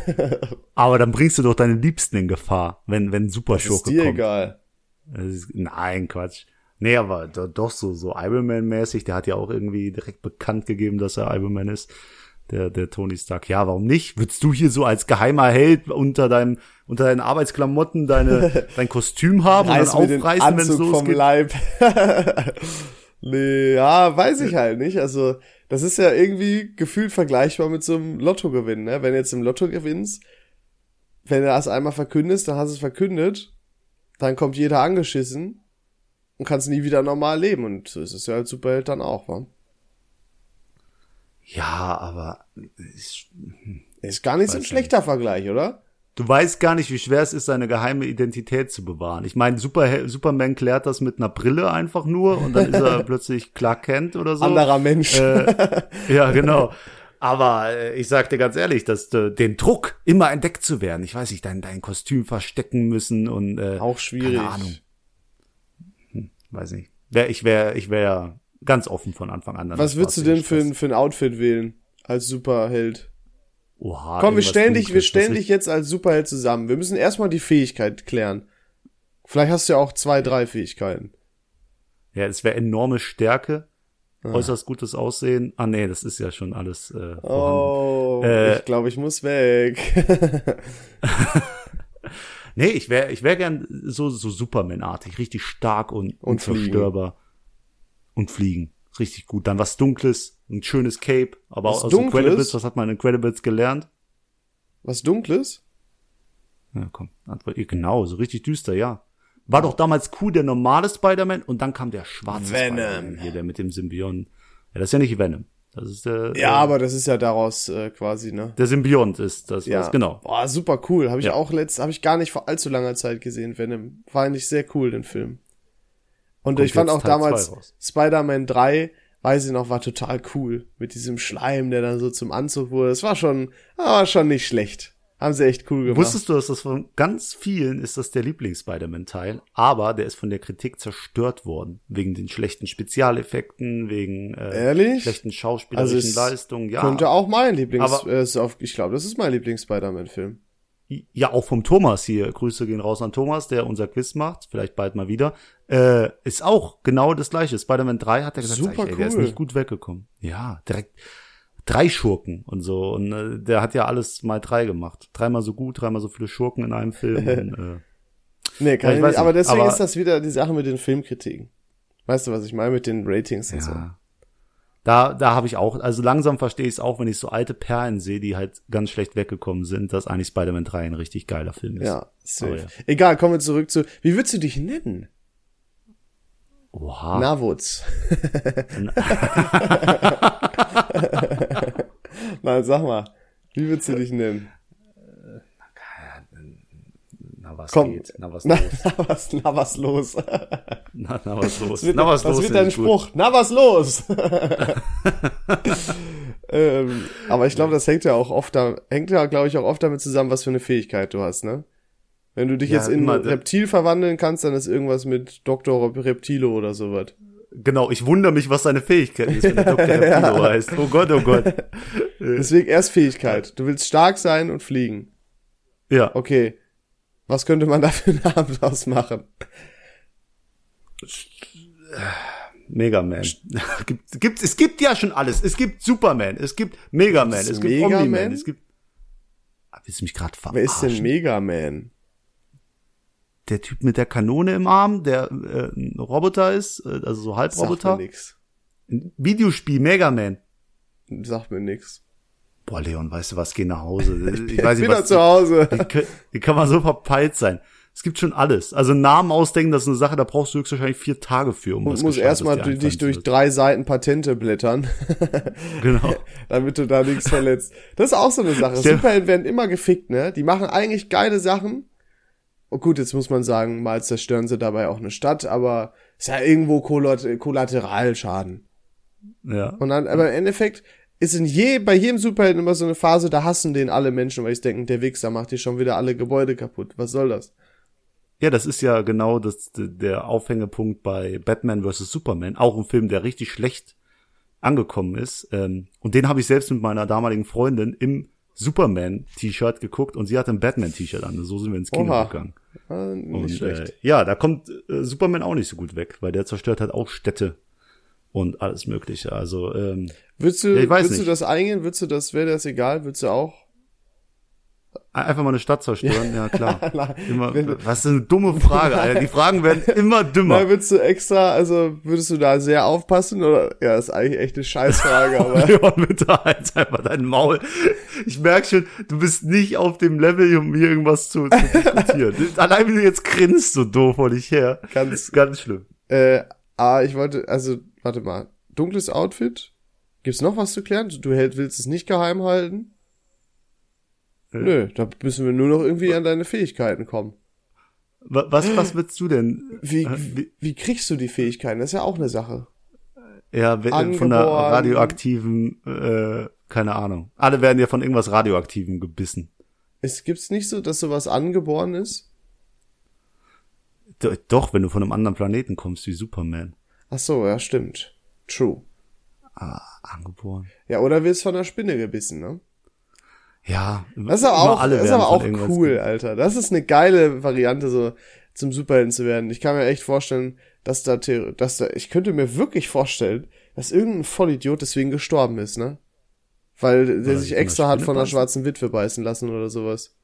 Aber dann bringst du doch deine Liebsten in Gefahr, wenn, wenn Superschurke kommt. ist dir kommt. egal. Ist, nein, Quatsch. Nee, aber doch so, so Iron Man-mäßig, der hat ja auch irgendwie direkt bekannt gegeben, dass er Iron Man ist der, der Tony Stark. Ja, warum nicht? Würdest du hier so als geheimer Held unter deinem, unter deinen Arbeitsklamotten deine, dein Kostüm haben Reiß und dann aufreißen, wenn es losgeht? vom Leib. nee, ja, weiß ich halt nicht. Also, das ist ja irgendwie gefühlt vergleichbar mit so einem Lottogewinn, ne? Wenn du jetzt im Lotto gewinnst, wenn du das einmal verkündest, dann hast du es verkündet, dann kommt jeder angeschissen und kannst nie wieder normal leben. Und so ist es ja als Superheld dann auch, wa? Ja, aber ist, ist gar nicht so ein schlechter nicht. Vergleich, oder? Du weißt gar nicht, wie schwer es ist, seine geheime Identität zu bewahren. Ich meine, Super Superman klärt das mit einer Brille einfach nur und dann ist er plötzlich Clark Kent oder so. Anderer Mensch. Äh, ja, genau. Aber äh, ich sag dir ganz ehrlich, dass äh, den Druck, immer entdeckt zu werden, ich weiß nicht, dein, dein Kostüm verstecken müssen und äh, auch schwierig. Keine Ahnung. Hm, weiß nicht. Wär, ich wäre, ich wäre ganz offen von Anfang an. Was würdest du denn für ein, für ein Outfit wählen als Superheld? Oha, Komm, wir stellen dich, wir stellen dich jetzt als Superheld zusammen. Wir müssen erstmal die Fähigkeit klären. Vielleicht hast du ja auch zwei, drei Fähigkeiten. Ja, es wäre enorme Stärke, ah. äußerst gutes Aussehen. Ah nee, das ist ja schon alles äh, vorhanden. Oh, äh, ich glaube, ich muss weg. nee, ich wäre ich wär gern so so Superman-artig, richtig stark und, und unzerstörbar. Fliegen und fliegen. Richtig gut. Dann was Dunkles, ein schönes Cape, aber was aus Dunkles? Incredibles, was hat man in Incredibles gelernt? Was Dunkles? Ja, komm, Antwort, genau, so richtig düster, ja. War doch damals cool der normale Spider-Man und dann kam der schwarze Venom. Hier, der mit dem Symbiont. Ja, das ist ja nicht Venom. Das ist der. Ja, äh, aber das ist ja daraus äh, quasi, ne? Der Symbiont ist das, ja. was, genau. Boah, super cool. Habe ich ja. auch letzt, habe ich gar nicht vor allzu langer Zeit gesehen, Venom. War eigentlich sehr cool, den Film. Und Kommt ich fand auch Teil damals Spider-Man 3, weiß ich noch, war total cool. Mit diesem Schleim, der dann so zum Anzug wurde. Das war schon, war schon nicht schlecht. Haben sie echt cool gemacht. Wusstest du, dass das von ganz vielen ist das der Lieblings-Spider-Man-Teil, aber der ist von der Kritik zerstört worden. Wegen den schlechten Spezialeffekten, wegen äh, Ehrlich? schlechten schauspielerischen also Leistungen. Ja. Könnte auch mein Lieblings, aber, äh, ich glaube, das ist mein Lieblings-Spider-Man-Film. Ja auch vom Thomas hier, Grüße gehen raus an Thomas, der unser Quiz macht, vielleicht bald mal wieder, äh, ist auch genau das gleiche. Spider-Man 3 hat er gesagt, Super ey, der ist cool. nicht gut weggekommen. Ja, direkt drei Schurken und so. Und äh, der hat ja alles mal drei gemacht. Dreimal so gut, dreimal so viele Schurken in einem Film. und, äh, Nee, kann Ja, ich nicht. Aber deswegen aber- ist das wieder die Sache mit den Filmkritiken. Weißt du, was ich meine mit den Ratings und so? Da, da habe ich auch, also langsam verstehe ich es auch, wenn ich so alte Perlen sehe, die halt ganz schlecht weggekommen sind, dass eigentlich Spider-Man 3 ein richtig geiler Film ist. Ja, safe. Ja. Egal, kommen wir zurück zu. Wie würdest du dich nennen? Oha. Navutz. Nein, sag mal. Wie würdest du dich nennen? Na, was Komm. geht? Na, was Na, los? na, was, na, was los? Na, na, was los? Wird, na, was, was los? wird finde dein ich gut. Spruch? Na, was los? ähm, aber ich glaube, das hängt ja auch oft da, hängt ja, glaube ich, auch oft damit zusammen, was für eine Fähigkeit du hast, ne? Wenn du dich Ja, jetzt in ein Reptil verwandeln kannst, dann ist irgendwas mit Dr. Reptilo oder sowas. Genau, ich wundere mich, was seine Fähigkeit ist, wenn der Dr. Reptilo heißt. Oh Gott, oh Gott. Deswegen erst Fähigkeit. Du willst stark sein und fliegen. Ja, Okay. Was könnte man da für einen Namen draus machen? Mega Man. gibt, gibt, es gibt ja schon alles. Es gibt Superman, es gibt Mega Man, es gibt Mega Omni-Man, Man? es gibt... Ah, Willst du mich gerade verarschen? Wer ist denn Mega Man? Der Typ mit der Kanone im Arm, der äh, ein Roboter ist, äh, also so Sagt Halbroboter. mir nix. Videospiel, Mega Man. Sagt mir nix. Boah, Leon, weißt du was, geh nach Hause. Ich weiß nicht, Wieder was, zu Hause. Wie, kann- man so verpeilt sein? Es gibt schon alles. Also Namen ausdenken, das ist eine Sache, da brauchst du höchstwahrscheinlich vier Tage für, um Und was muss erstmal durch- dich durch zu drei Seiten Patente blättern. Genau. damit du da nichts verletzt. Das ist auch so eine Sache. Superhelden werden immer gefickt, ne? Die machen eigentlich geile Sachen. Oh gut, jetzt muss man sagen, mal zerstören sie dabei auch eine Stadt, aber ist ja irgendwo Kollat- Kollateralschaden. Ja. Und dann, aber im Endeffekt ist in je, bei jedem Superhelden immer so eine Phase, da hassen den alle Menschen, weil ich denken, der Wichser macht hier schon wieder alle Gebäude kaputt. Was soll das? Ja, das ist ja genau das, der Aufhängepunkt bei Batman vs. Superman. Auch ein Film, der richtig schlecht angekommen ist. Ähm, Und den habe ich selbst mit meiner damaligen Freundin im Superman-T-Shirt geguckt und sie hatte ein Batman-T-Shirt an. So sind wir ins Kino Oha. gegangen. Nicht Und schlecht. äh, ja, da kommt äh, Superman auch nicht so gut weg, weil der zerstört halt auch Städte und alles Mögliche. Also ähm, Würdest du, Ja, würdest du nicht. das eingehen? Würdest du das, wäre das egal? Würdest du auch? einfach mal eine Stadt zerstören, ja klar. Immer, wenn du- was ist eine dumme Frage, Alter. Die Fragen werden immer dümmer. Nein, würdest du extra, also würdest du da sehr aufpassen oder? Ja, ist eigentlich echt eine Scheißfrage, aber Leon, bitte halt einfach dein Maul. Ich merk schon, du bist nicht auf dem Level, um mir irgendwas zu, zu diskutieren. Allein wie du jetzt grinst so doof vor dich her. ganz, Ganz schlimm. äh, ah, ich wollte, also, warte mal, dunkles Outfit? Gibt's noch was zu klären? Du hält, willst es nicht geheim halten? Äh. Nö, da müssen wir nur noch irgendwie an deine Fähigkeiten kommen. Wa- Was, was willst du denn? Wie, wie, wie kriegst du die Fähigkeiten? Das ist ja auch eine Sache. Ja, we- von der Angeboren. radioaktiven, äh, keine Ahnung. Alle werden ja von irgendwas radioaktivem gebissen. Es gibt's nicht so, dass sowas angeboren ist? Do- Doch, wenn du von einem anderen Planeten kommst, wie Superman. Ach so, ja, stimmt. True. Ah, angeboren. Ja, oder wirst von einer Spinne gebissen, ne? Ja, Das ist aber auch, alle das ist aber auch cool, Alter. Das ist eine geile Variante, so zum Superhelden zu werden. Ich kann mir echt vorstellen, dass da, dass da, ich könnte mir wirklich vorstellen, dass irgendein Vollidiot deswegen gestorben ist, ne? Weil der er sich extra hat von einer schwarzen Witwe beißen lassen oder sowas.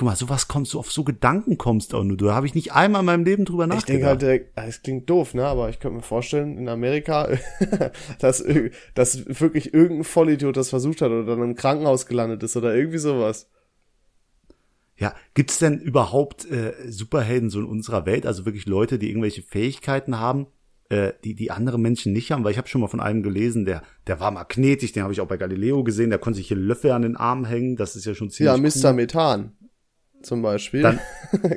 Guck mal, sowas kommst du auf so Gedanken kommst auch nur. Da habe ich nicht einmal in meinem Leben drüber Ich nachgedacht. denke halt ah, es klingt doof, ne? Aber ich könnte mir vorstellen, in Amerika, dass, dass wirklich irgendein Vollidiot das versucht hat oder dann im Krankenhaus gelandet ist oder irgendwie sowas. Ja, gibt's denn überhaupt äh, Superhelden so in unserer Welt, also wirklich Leute, die irgendwelche Fähigkeiten haben, äh, die die andere Menschen nicht haben? Weil ich habe schon mal von einem gelesen, der der war magnetisch, den habe ich auch bei Galileo gesehen, der konnte sich hier Löffel an den Arm hängen, das ist ja schon Ja, ziemlich Mr. Methan zum Beispiel. Dann,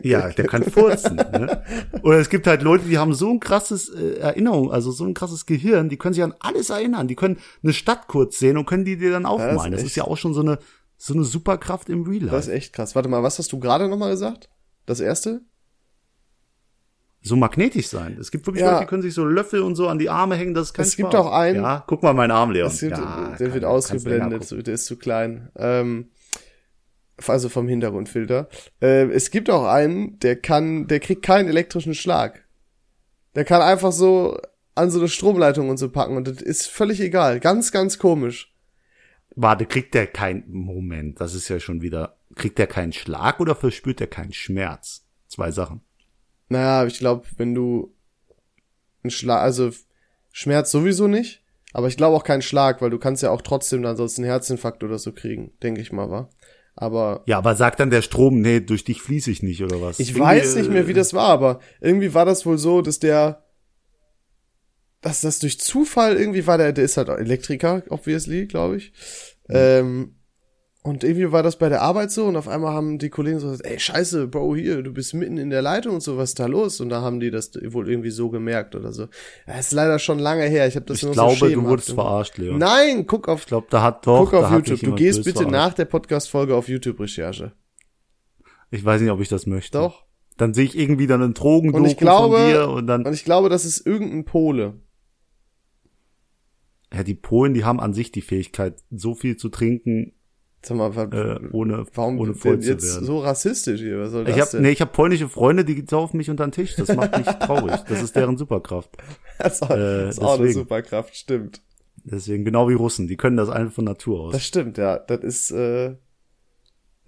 ja, der kann furzen. Ne? Oder es gibt halt Leute, die haben so ein krasses äh, Erinnerung, also so ein krasses Gehirn, die können sich an alles erinnern. Die können eine Stadt kurz sehen und können die dir dann aufmalen. das, echt- ist ja auch schon so eine so eine Superkraft im Real Das ist Life. echt krass. Warte mal, was hast du gerade nochmal gesagt? Das erste? So magnetisch sein. Es gibt wirklich Ja. Leute, die können sich so Löffel und so an die Arme hängen. Das ist kein Es gibt Spaß. auch einen- Ja, guck mal meinen Arm, Leon. Das wird, ja, der kann- wird ausgeblendet, der ist zu klein. Ähm, also vom Hintergrundfilter. Äh, es gibt auch einen, der kann, der kriegt keinen elektrischen Schlag. Der kann einfach so an so eine Stromleitung und so packen und das ist völlig egal. Ganz, ganz komisch. Warte, kriegt der kein Moment, das ist ja schon wieder, kriegt der keinen Schlag oder verspürt der keinen Schmerz? Zwei Sachen. Naja, ich glaube, wenn du einen Schlag, also Schmerz sowieso nicht, aber ich glaube auch keinen Schlag, weil du kannst ja auch trotzdem dann sonst einen Herzinfarkt oder so kriegen, denke ich mal, wa? Aber Ja, aber sagt dann der Strom, nee, durch dich fließe ich nicht oder was? ich Irgendwie, weiß nicht mehr, wie äh, das war, aber irgendwie war das wohl so, dass der, dass das durch Zufall irgendwie war der, der ist halt Elektriker, obviously, glaube ich. Ähm, und irgendwie war das bei der Arbeit so und auf einmal haben die Kollegen so gesagt, ey, scheiße, Bro, hier, du bist mitten in der Leitung und so, was ist da los? Und da haben die das wohl irgendwie so gemerkt oder so. Das ist leider schon lange her, ich habe das Ich nur glaube, so du schemenhaft wurdest im- verarscht, Leon. Nein, guck auf, Ich glaube, da hat doch, guck auf YouTube. Du gehst bitte verarscht. nach der Podcast-Folge auf YouTube-Recherche. Ich weiß nicht, ob ich das möchte. Doch. Dann sehe ich irgendwie dann einen Drogendoku Und ich glaube, von dir und dann, und ich glaube, das ist irgendein Pole. ja, die Polen, die haben an sich die Fähigkeit, so viel zu trinken, Sag mal, äh, ohne, warum ohne voll zu jetzt werden. so rassistisch hier? Was soll das ich habe denn? nee, ich hab polnische Freunde, die saufen mich unter den Tisch. Das macht mich traurig. Das ist deren Superkraft. das ist auch, äh, ist auch eine. Superkraft, stimmt. Deswegen genau wie Russen, die können das einfach von Natur aus. Das stimmt, ja. Das ist, äh,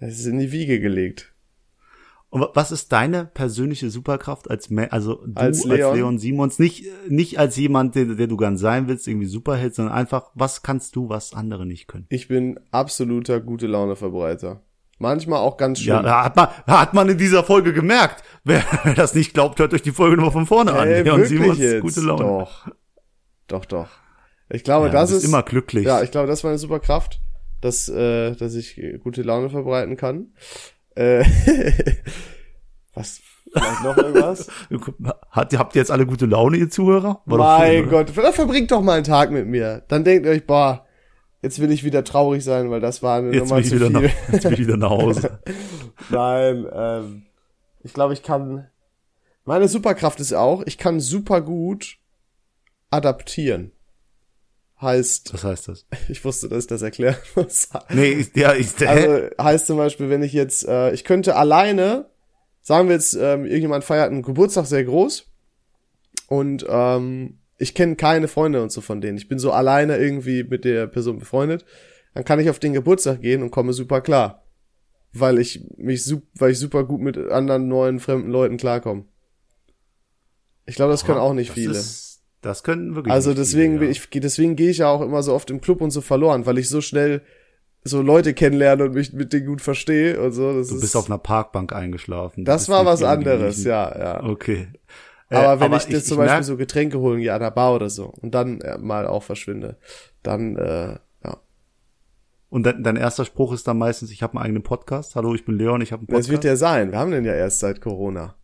das ist in die Wiege gelegt. Und wa- was ist deine persönliche Superkraft als also du Als als Leon? Leon, Simons, nicht nicht als jemand, der, der du gern sein willst, irgendwie Superheld, sondern einfach, was kannst du, was andere nicht können? Ich bin absoluter gute Laune-Verbreiter. Manchmal auch ganz schön. Ja, hat man hat man in dieser Folge gemerkt. Wer, wer das nicht glaubt, hört euch die Folge nur von vorne an. Ey, Leon Simons, jetzt? gute Laune. Doch. Doch, doch. Ich glaube, Ja, das ist immer glücklich. Ja, ich glaube, das ist meine Superkraft, dass, äh, dass ich gute Laune verbreiten kann. Äh, was? Noch irgendwas? Hat, habt ihr jetzt alle gute Laune, ihr Zuhörer? War mein oder? Gott, dann verbringt doch mal einen Tag mit mir. Dann denkt ihr euch, boah, jetzt will ich wieder traurig sein, weil das war eine Jetzt Nummer zu viel. nach, jetzt bin ich wieder nach Hause. Nein, ähm, ich glaube, ich kann. Meine Superkraft ist auch, ich kann super gut adaptieren. Heißt, Was heißt das? ich wusste, dass ich das erklären muss. Nee, ich, ja, ich, hä? Also heißt zum Beispiel, wenn ich jetzt, äh, ich könnte alleine, sagen wir jetzt, ähm, irgendjemand feiert einen Geburtstag sehr groß und ähm, ich kenne keine Freunde und so von denen. Ich bin so alleine irgendwie mit der Person befreundet. Dann kann ich auf den Geburtstag gehen und komme super klar. Weil ich mich sup weil ich super gut mit anderen neuen fremden Leuten klarkomme. Ich glaube, das können auch nicht das viele. Ist, das könnten wirklich Also nicht deswegen, viele, ja. ich, deswegen gehe ich ja auch immer so oft im Club und so verloren, weil ich so schnell so Leute kennenlerne und mich mit denen gut verstehe und so. Das Du ist, bist auf einer Parkbank eingeschlafen. Das war was anderes, ja, ja. Okay. Äh, Aber wenn ich, jetzt zum Beispiel merk- so Getränke holen gehe an der Bar oder so und dann äh, mal auch verschwinde, dann äh, ja. Und dein, dein erster Spruch ist dann meistens, ich habe einen eigenen Podcast. Hallo, ich bin Leon, ich habe einen Das Podcast. wird ja sein. Wir haben den ja erst seit Corona.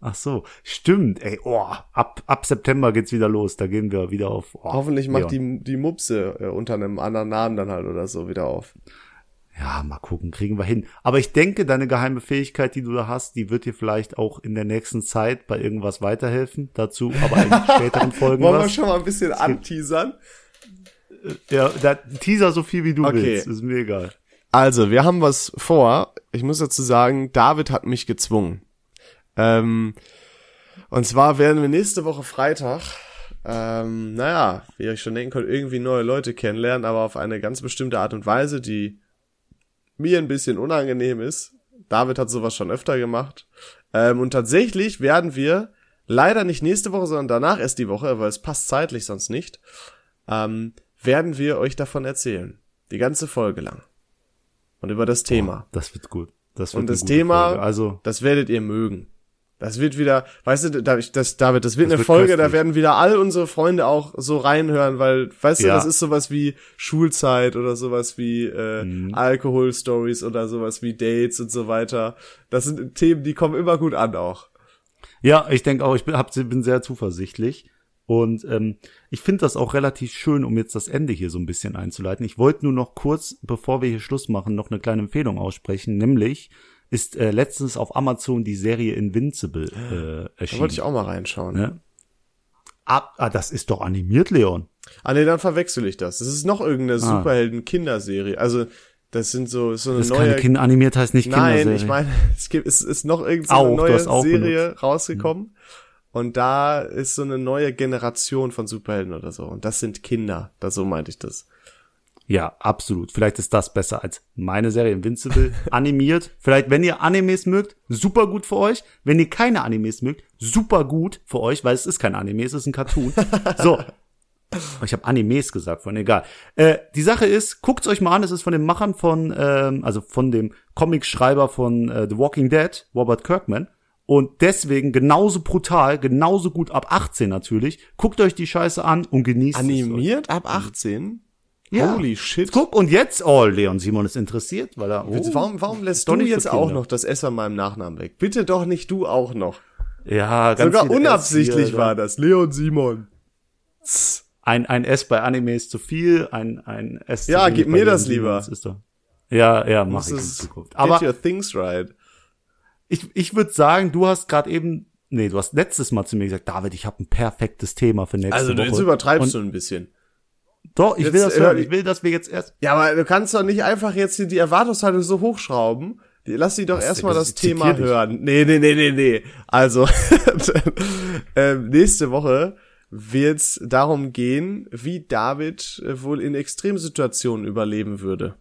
Ach so, stimmt. Ey, oh, ab, ab September geht's wieder los. Da gehen wir wieder auf. Oh, Hoffentlich macht Leon. die, die Mupse äh, unter einem anderen Namen dann halt oder so wieder auf. Ja, mal gucken, kriegen wir hin. Aber ich denke, deine geheime Fähigkeit, die du da hast, die wird dir vielleicht auch in der nächsten Zeit bei irgendwas weiterhelfen. Dazu aber in späteren Folgen Wollen wir schon mal ein bisschen anteasern? Ja, da, teaser so viel wie du Okay. willst. Ist mir egal. Also, wir haben was vor. Ich muss dazu sagen, David hat mich gezwungen. Ähm, und zwar werden wir nächste Woche Freitag, ähm, naja, wie ihr euch schon denken könnt, irgendwie neue Leute kennenlernen, aber auf eine ganz bestimmte Art und Weise, die mir ein bisschen unangenehm ist. David hat sowas schon öfter gemacht. Ähm, und tatsächlich werden wir leider nicht nächste Woche, sondern danach erst die Woche, weil es passt zeitlich sonst nicht, ähm, werden wir euch davon erzählen. Die ganze Folge lang. Und über das Thema. Das wird gut. Das wird Und das Thema, Folge. Also, das werdet ihr mögen. Das wird wieder, weißt du, da- das, David, das wird Das eine wird Folge, da köstlich. werden wieder all unsere Freunde auch so reinhören, weil, weißt du, Ja. das ist sowas wie Schulzeit oder sowas wie äh, Mhm. Alkoholstories oder sowas wie Dates und so weiter. Das sind Themen, die kommen immer gut an auch. Ja, ich denke auch, ich bin, hab, bin sehr zuversichtlich. Und ähm, ich finde das auch relativ schön, um jetzt das Ende hier so ein bisschen einzuleiten. Ich wollte nur noch kurz, bevor wir hier Schluss machen, noch eine kleine Empfehlung aussprechen. Nämlich ist äh, letztens auf Amazon die Serie Invincible äh, Da erschienen. wollte ich auch mal reinschauen. ne? ah, ah, das ist doch animiert, Leon. Ah nee, dann verwechsel ich das. Das ist noch irgendeine Superhelden-Kinderserie. Also Das sind so, so eine Das ist neue. keine Kinder animiert heißt nicht Nein, Kinderserie. ich meine, es gibt, es ist noch irgendeine du neue Serie benutzt. rausgekommen. Und da ist so eine neue Generation von Superhelden oder so. Und das sind Kinder. Das, so meinte ich das. Ja, absolut. Vielleicht ist das besser als meine Serie Invincible animiert. Vielleicht, wenn ihr Animes mögt, super gut für euch. Wenn ihr keine Animes mögt, super gut für euch, weil es ist kein Anime, es ist ein Cartoon. So. Ich habe Animes gesagt, von egal. Äh, die Sache ist, guckt's euch mal an, es ist von den Machern von, ähm, also von dem Comicschreiber von äh, The Walking Dead, Robert Kirkman. Und deswegen genauso brutal, genauso gut ab 18 natürlich. Guckt euch die Scheiße an und genießt es. Animiert ab 18? Ja. Holy shit. Guck, und jetzt, oh, Leon Simon ist interessiert, weil er, oh, warum, warum lässt du jetzt auch noch das S an meinem Nachnamen weg? Bitte doch nicht du auch noch. ja, ganz Sogar unabsichtlich hier, war das. Leon Simon. Ein, ein S bei Animes zu viel, ein, ein S zu Ja, gib mir das Simon, lieber. Ist doch. Ja, ja, mach Das ich in ist- Zukunft. Get Aber your things right. ich, ich würde sagen, du hast gerade eben, nee, du hast letztes Mal zu mir gesagt, David, ich habe ein perfektes Thema für nächste Also, Woche. jetzt übertreibst Und du ein bisschen. Doch, ich will Jetzt, das äh, hören. Ich will, dass wir jetzt erst, Ja, aber du kannst doch nicht einfach jetzt die Erwartungshaltung so hochschrauben. Lass sie doch erstmal das Thema dich. hören. Nee, nee, nee, nee, nee. Also, ähm, nächste Woche wird's darum gehen, wie David äh, wohl in Extremsituationen überleben würde.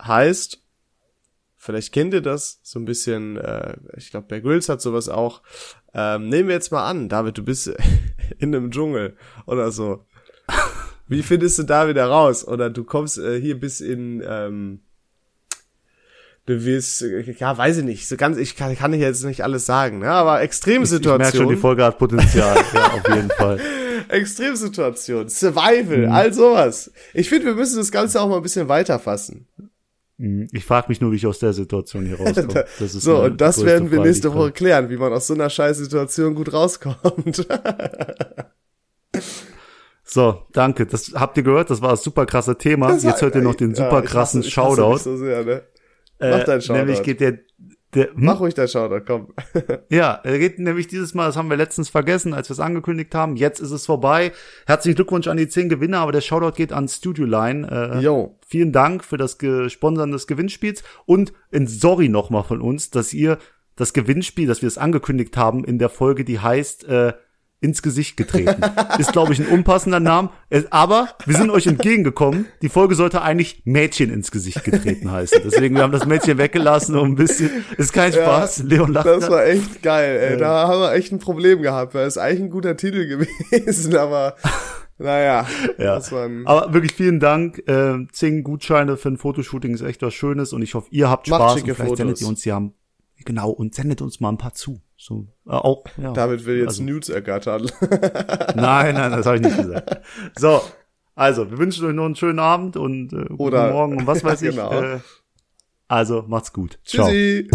Heißt, vielleicht kennt ihr das so ein bisschen, äh, ich glaube, Bear Grylls hat sowas auch. Ähm, nehmen wir jetzt mal an, David, du bist in einem Dschungel oder so. Wie findest du da wieder raus? Oder du kommst äh, hier bis in, ähm, du wirst, ja, weiß ich nicht, so ganz, ich kann, kann ich jetzt nicht alles sagen, ne? aber ich merke Extremsituation, schon, die Folge hat Potenzial. ja, auf jeden Fall. Extremsituation, Survival, Mhm. all sowas. Ich finde, wir müssen das Ganze auch mal ein bisschen weiterfassen. Mhm. Ich frage mich nur, wie ich aus der Situation hier rauskomme. So, und das werden wir nächste ich Woche klären, wie man aus so einer Scheißsituation gut rauskommt. So, danke. Das habt ihr gehört? Das war ein super krasses Thema. Das Jetzt hört ihr noch den Ja, super ich krassen hasse- Shoutout. So sehr, ne? Äh, Mach deinen Shoutout. Nämlich geht der, der hm? Mach ruhig dein Shoutout, komm. ja, er geht nämlich dieses Mal, das haben wir letztens vergessen, als wir es angekündigt haben. Jetzt ist es vorbei. Herzlichen Glückwunsch an die zehn Gewinner, aber der Shoutout geht an Studio Line. Äh, Yo. Vielen Dank für das Gesponsern des Gewinnspiels und ein Sorry nochmal von uns, dass ihr das Gewinnspiel, dass wir es angekündigt haben in der Folge, die heißt äh, ins Gesicht getreten. Ist, glaube ich, ein unpassender Name. Aber wir sind euch entgegengekommen. Die Folge sollte eigentlich Mädchen ins Gesicht getreten heißen. Deswegen, wir haben das Mädchen weggelassen, um ein bisschen. Ist kein Spaß. Leon lacht. Das da. war echt geil, ey. Da haben wir echt ein Problem gehabt, weil es eigentlich ein guter Titel gewesen, aber naja, Ja. das Aber wirklich vielen Dank. Äh, zehn Gutscheine für ein Fotoshooting ist echt was Schönes und ich hoffe, ihr habt Spaß und vielleicht sendet Fotos. ihr uns ja genau und sendet uns mal ein paar zu. So äh, auch. Ja. David will jetzt Also- Nudes ergattern. Nein, nein, das habe ich nicht gesagt. So, also wir wünschen euch noch einen schönen Abend und äh, guten Oder- Morgen und was weiß Ja, ich. genau. Äh, also macht's gut. Ciao. Tschüssi.